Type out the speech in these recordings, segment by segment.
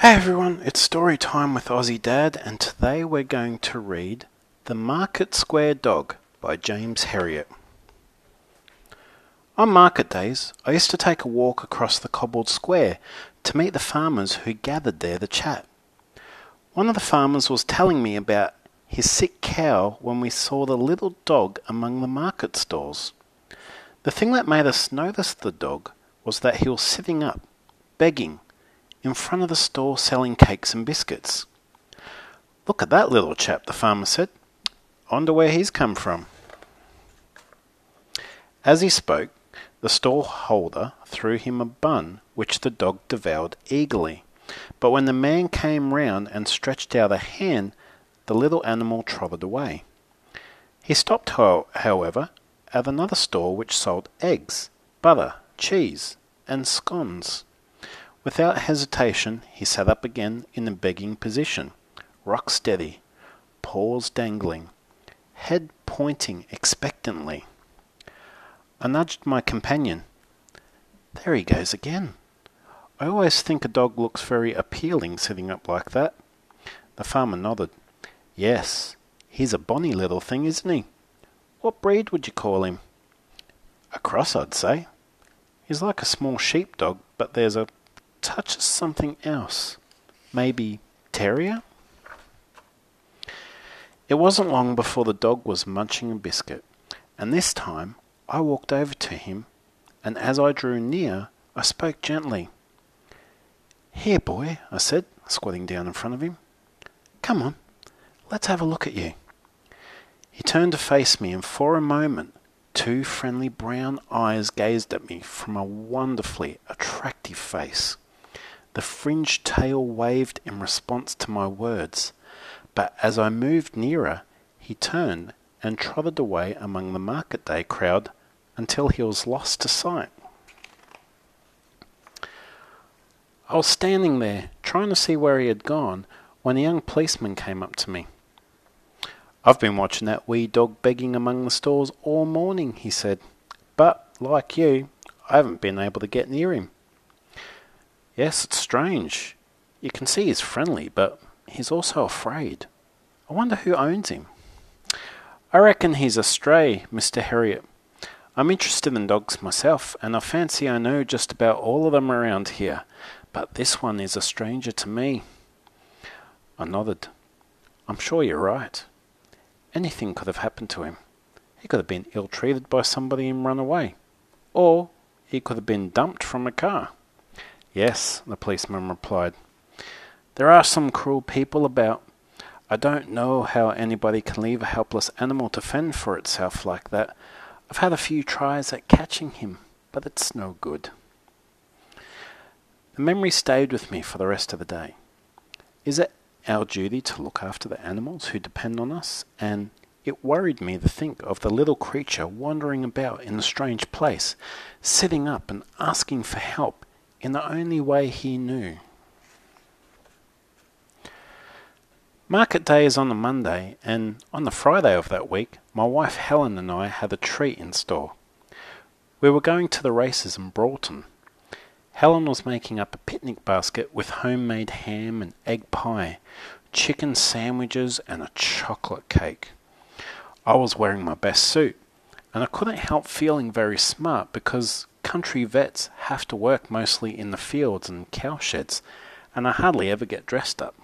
Hey everyone, it's story time with Aussie Dad, and today we're going to read The Market Square Dog by James Herriot. On market days, I used to take a walk across the cobbled square to meet the farmers who gathered there to chat. One of the farmers was telling me about his sick cow when we saw the little dog among the market stalls. The thing that made us notice the dog was that he was sitting up, begging, in front of the store selling cakes and biscuits. Look at that little chap, the farmer said. Wonder where he's come from. As he spoke, the stall holder threw him a bun, which the dog devoured eagerly. But when the man came round and stretched out a hand, the little animal trotted away. He stopped, however, at another store which sold eggs, butter, cheese, and scones. Without hesitation, he sat up again in a begging position, rock steady, paws dangling, head pointing expectantly. I nudged my companion. There he goes again. I always think a dog looks very appealing sitting up like that. The farmer nodded. Yes, he's a bonny little thing, isn't he? What breed would you call him? A cross, I'd say. He's like a small sheepdog, but there's a touch of something else. Maybe terrier? It wasn't long before the dog was munching a biscuit, and this time I walked over to him, and as I drew near, I spoke gently. Here, boy, I said, squatting down in front of him. Come on, let's have a look at you. He turned to face me, and for a moment, two friendly brown eyes gazed at me from a wonderfully attractive face. The fringed tail waved in response to my words, but as I moved nearer, he turned and trotted away among the market day crowd until he was lost to sight. I was standing there, trying to see where he had gone, when a young policeman came up to me. I've been watching that wee dog begging among the stalls all morning, he said, but, like you, I haven't been able to get near him. Yes, it's strange. You can see he's friendly, but he's also afraid. I wonder who owns him. I reckon he's a stray, Mr. Herriot. I'm interested in dogs myself, and I fancy I know just about all of them around here, but this one is a stranger to me. I nodded. I'm sure you're right. Anything could have happened to him. He could have been ill treated by somebody and run away. Or he could have been dumped from a car. Yes, the policeman replied. There are some cruel people about. I don't know how anybody can leave a helpless animal to fend for itself like that. I've had a few tries at catching him, but it's no good. The memory stayed with me for the rest of the day. Is it our duty to look after the animals who depend on us? And it worried me to think of the little creature wandering about in a strange place, sitting up and asking for help in the only way he knew. Market day is on a Monday, and on the Friday of that week, my wife Helen and I had a treat in store. We were going to the races in Brawton. Helen was making up a picnic basket with homemade ham and egg pie, chicken sandwiches, and a chocolate cake. I was wearing my best suit, and I couldn't help feeling very smart because country vets have to work mostly in the fields and cowsheds, and I hardly ever get dressed up.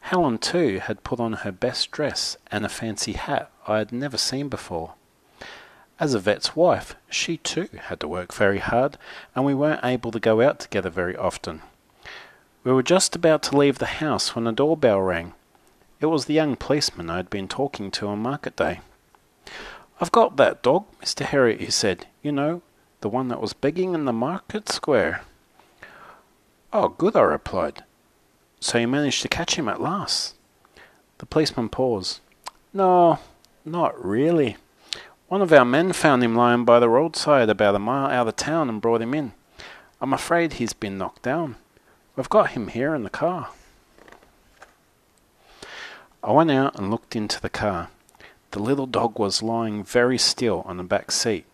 Helen, too, had put on her best dress and a fancy hat I had never seen before. As a vet's wife, she too had to work very hard, and we weren't able to go out together very often. We were just about to leave the house when a doorbell rang. It was the young policeman I had been talking to on market day. I've got that dog, Mr. Herriot, he said. You know, the one that was begging in the market square. Oh, good, I replied. So you managed to catch him at last? The policeman paused. No, not really. One of our men found him lying by the roadside about a mile out of town and brought him in. I'm afraid he's been knocked down. We've got him here in the car. I went out and looked into the car. The little dog was lying very still on the back seat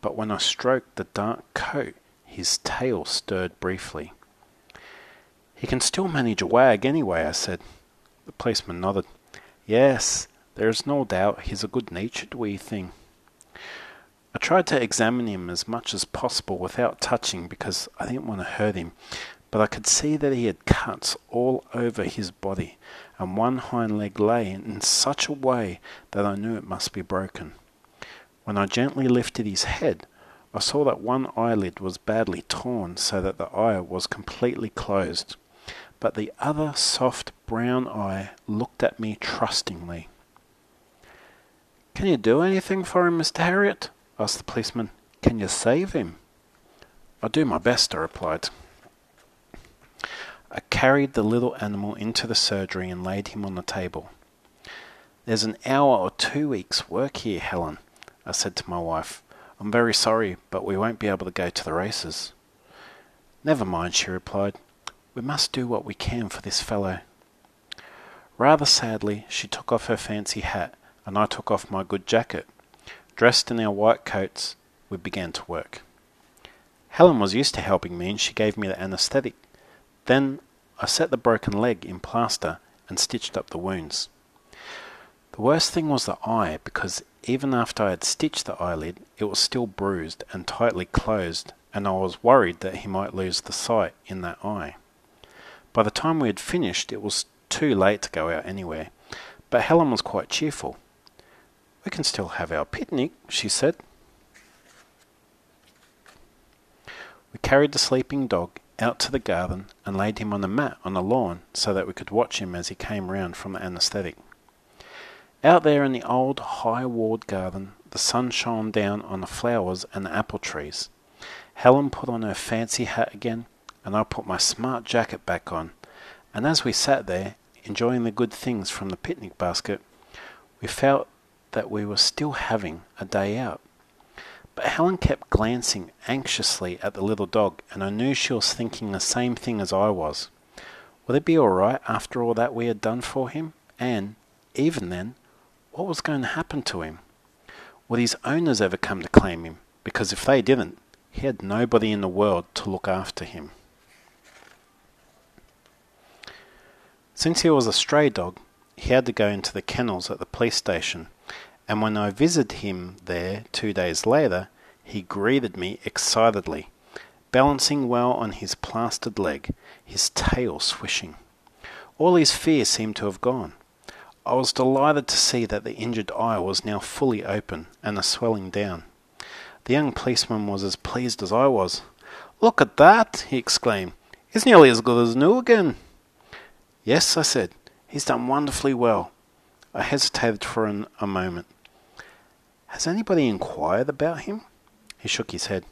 but when I stroked the dark coat, his tail stirred briefly. He can still manage a wag anyway, I said. The policeman nodded. Yes, there is no doubt he's a good natured wee thing. I tried to examine him as much as possible without touching because I didn't want to hurt him, but I could see that he had cuts all over his body, and one hind leg lay in such a way that I knew it must be broken. When I gently lifted his head, I saw that one eyelid was badly torn so that the eye was completely closed, but the other soft brown eye looked at me trustingly. Can you do anything for him, Mr. Herriot? asked the policeman. Can you save him? I'll do my best, I replied. I carried the little animal into the surgery and laid him on the table. There's an hour or two weeks' work here, Helen, I said to my wife. I'm very sorry, but we won't be able to go to the races. Never mind, she replied. We must do what we can for this fellow. Rather sadly, she took off her fancy hat, and I took off my good jacket. Dressed in our white coats, we began to work. Helen was used to helping me, and she gave me the anaesthetic. Then I set the broken leg in plaster and stitched up the wounds. The worst thing was the eye, because even after I had stitched the eyelid, it was still bruised and tightly closed, and I was worried that he might lose the sight in that eye. By the time we had finished, it was too late to go out anywhere, but Helen was quite cheerful. We can still have our picnic, she said. We carried the sleeping dog out to the garden and laid him on a mat on the lawn so that we could watch him as he came round from the anaesthetic. Out there in the old high walled garden, the sun shone down on the flowers and the apple trees. Helen put on her fancy hat again, and I put my smart jacket back on, and as we sat there, enjoying the good things from the picnic basket, we felt that we were still having a day out. But Helen kept glancing anxiously at the little dog, and I knew she was thinking the same thing as I was. Would it be all right after all that we had done for him? And, even then, what was going to happen to him? Would his owners ever come to claim him? Because if they didn't, he had nobody in the world to look after him. Since he was a stray dog, he had to go into the kennels at the police station, and when I visited him there two days later, he greeted me excitedly, balancing well on his plastered leg, his tail swishing. All his fear seemed to have gone. I was delighted to see that the injured eye was now fully open and the swelling down. The young policeman was as pleased as I was. Look at that, he exclaimed. He's nearly as good as new again. Yes, I said, he's done wonderfully well. I hesitated for an, a moment. Has anybody inquired about him? He shook his head.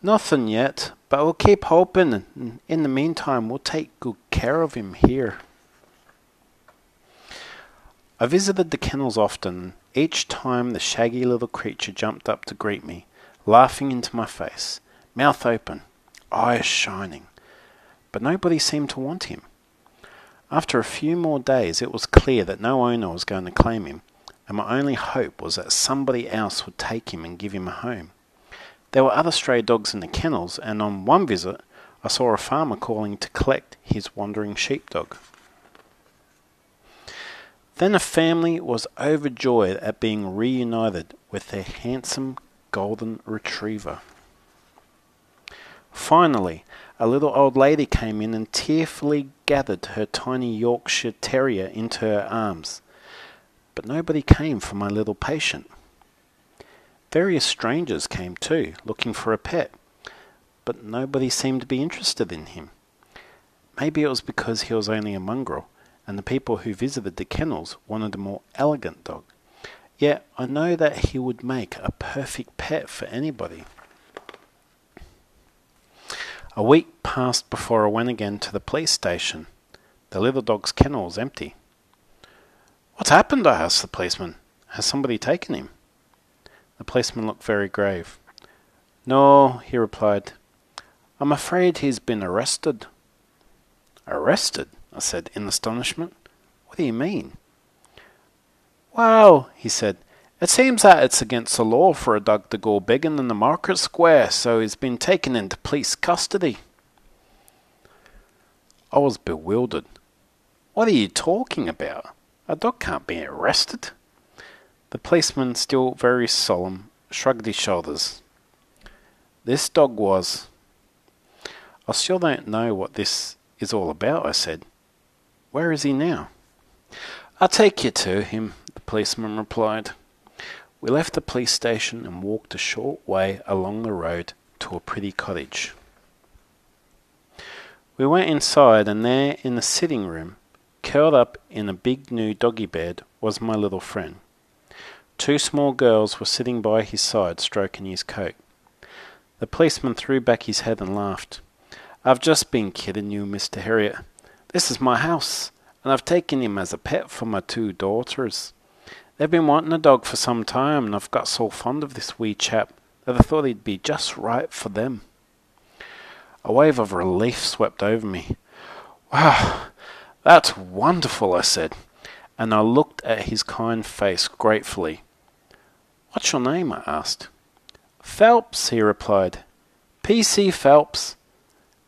Nothing yet, but we'll keep hoping, in the meantime, we'll take good care of him here. I visited the kennels often. Each time the shaggy little creature jumped up to greet me, laughing into my face, mouth open, eyes shining. But nobody seemed to want him. After a few more days, it was clear that no owner was going to claim him, and my only hope was that somebody else would take him and give him a home. There were other stray dogs in the kennels, and on one visit I saw a farmer calling to collect his wandering sheepdog. Then a family was overjoyed at being reunited with their handsome golden retriever. Finally, a little old lady came in and tearfully gathered her tiny Yorkshire Terrier into her arms. But nobody came for my little patient. Various strangers came too, looking for a pet, but nobody seemed to be interested in him. Maybe it was because he was only a mongrel, and the people who visited the kennels wanted a more elegant dog. Yet I know that he would make a perfect pet for anybody. A week passed before I went again to the police station. The little dog's kennel was empty. What's happened? I asked the policeman. Has somebody taken him? The policeman looked very grave. No, he replied. I'm afraid he's been arrested. Arrested? I said in astonishment. What do you mean? Well, he said, it seems that it's against the law for a dog to go begging in the market square, so he's been taken into police custody. I was bewildered. What are you talking about? A dog can't be arrested. The policeman, still very solemn, shrugged his shoulders. This dog was. I still don't know what this is all about, I said. Where is he now? I'll take you to him, the policeman replied. We left the police station and walked a short way along the road to a pretty cottage. We went inside, and there in the sitting room, curled up in a big new doggy bed, was my little friend. Two small girls were sitting by his side, stroking his coat. The policeman threw back his head and laughed. I've just been kidding you, Mr. Herriot. This is my house, and I've taken him as a pet for my two daughters. They've been wanting a dog for some time, and I've got so fond of this wee chap that I thought he'd be just right for them. A wave of relief swept over me. Wow, that's wonderful, I said, and I looked at his kind face gratefully. What's your name? I asked. Phelps, he replied. P.C. Phelps.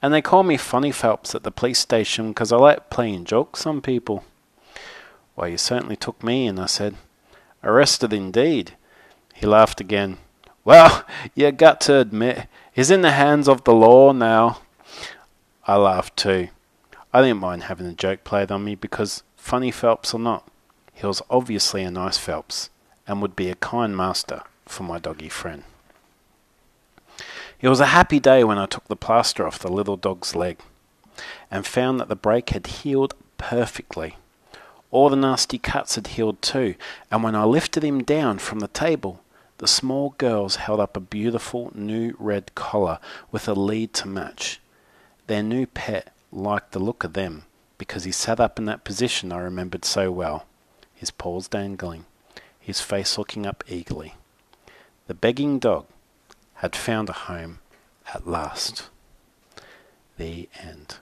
And they call me Funny Phelps at the police station because I like playing jokes on people. Why, you certainly took me in, I said. Arrested indeed. He laughed again. Well, you got to admit, he's in the hands of the law now. I laughed too. I didn't mind having a joke played on me because, funny Phelps or not, he was obviously a nice Phelps and would be a kind master for my doggy friend. It was a happy day when I took the plaster off the little dog's leg and found that the break had healed perfectly. All the nasty cuts had healed too, and when I lifted him down from the table, the small girls held up a beautiful new red collar with a lead to match. Their new pet liked the look of them because he sat up in that position I remembered so well, his paws dangling, his face looking up eagerly. The begging dog had found a home at last. The end.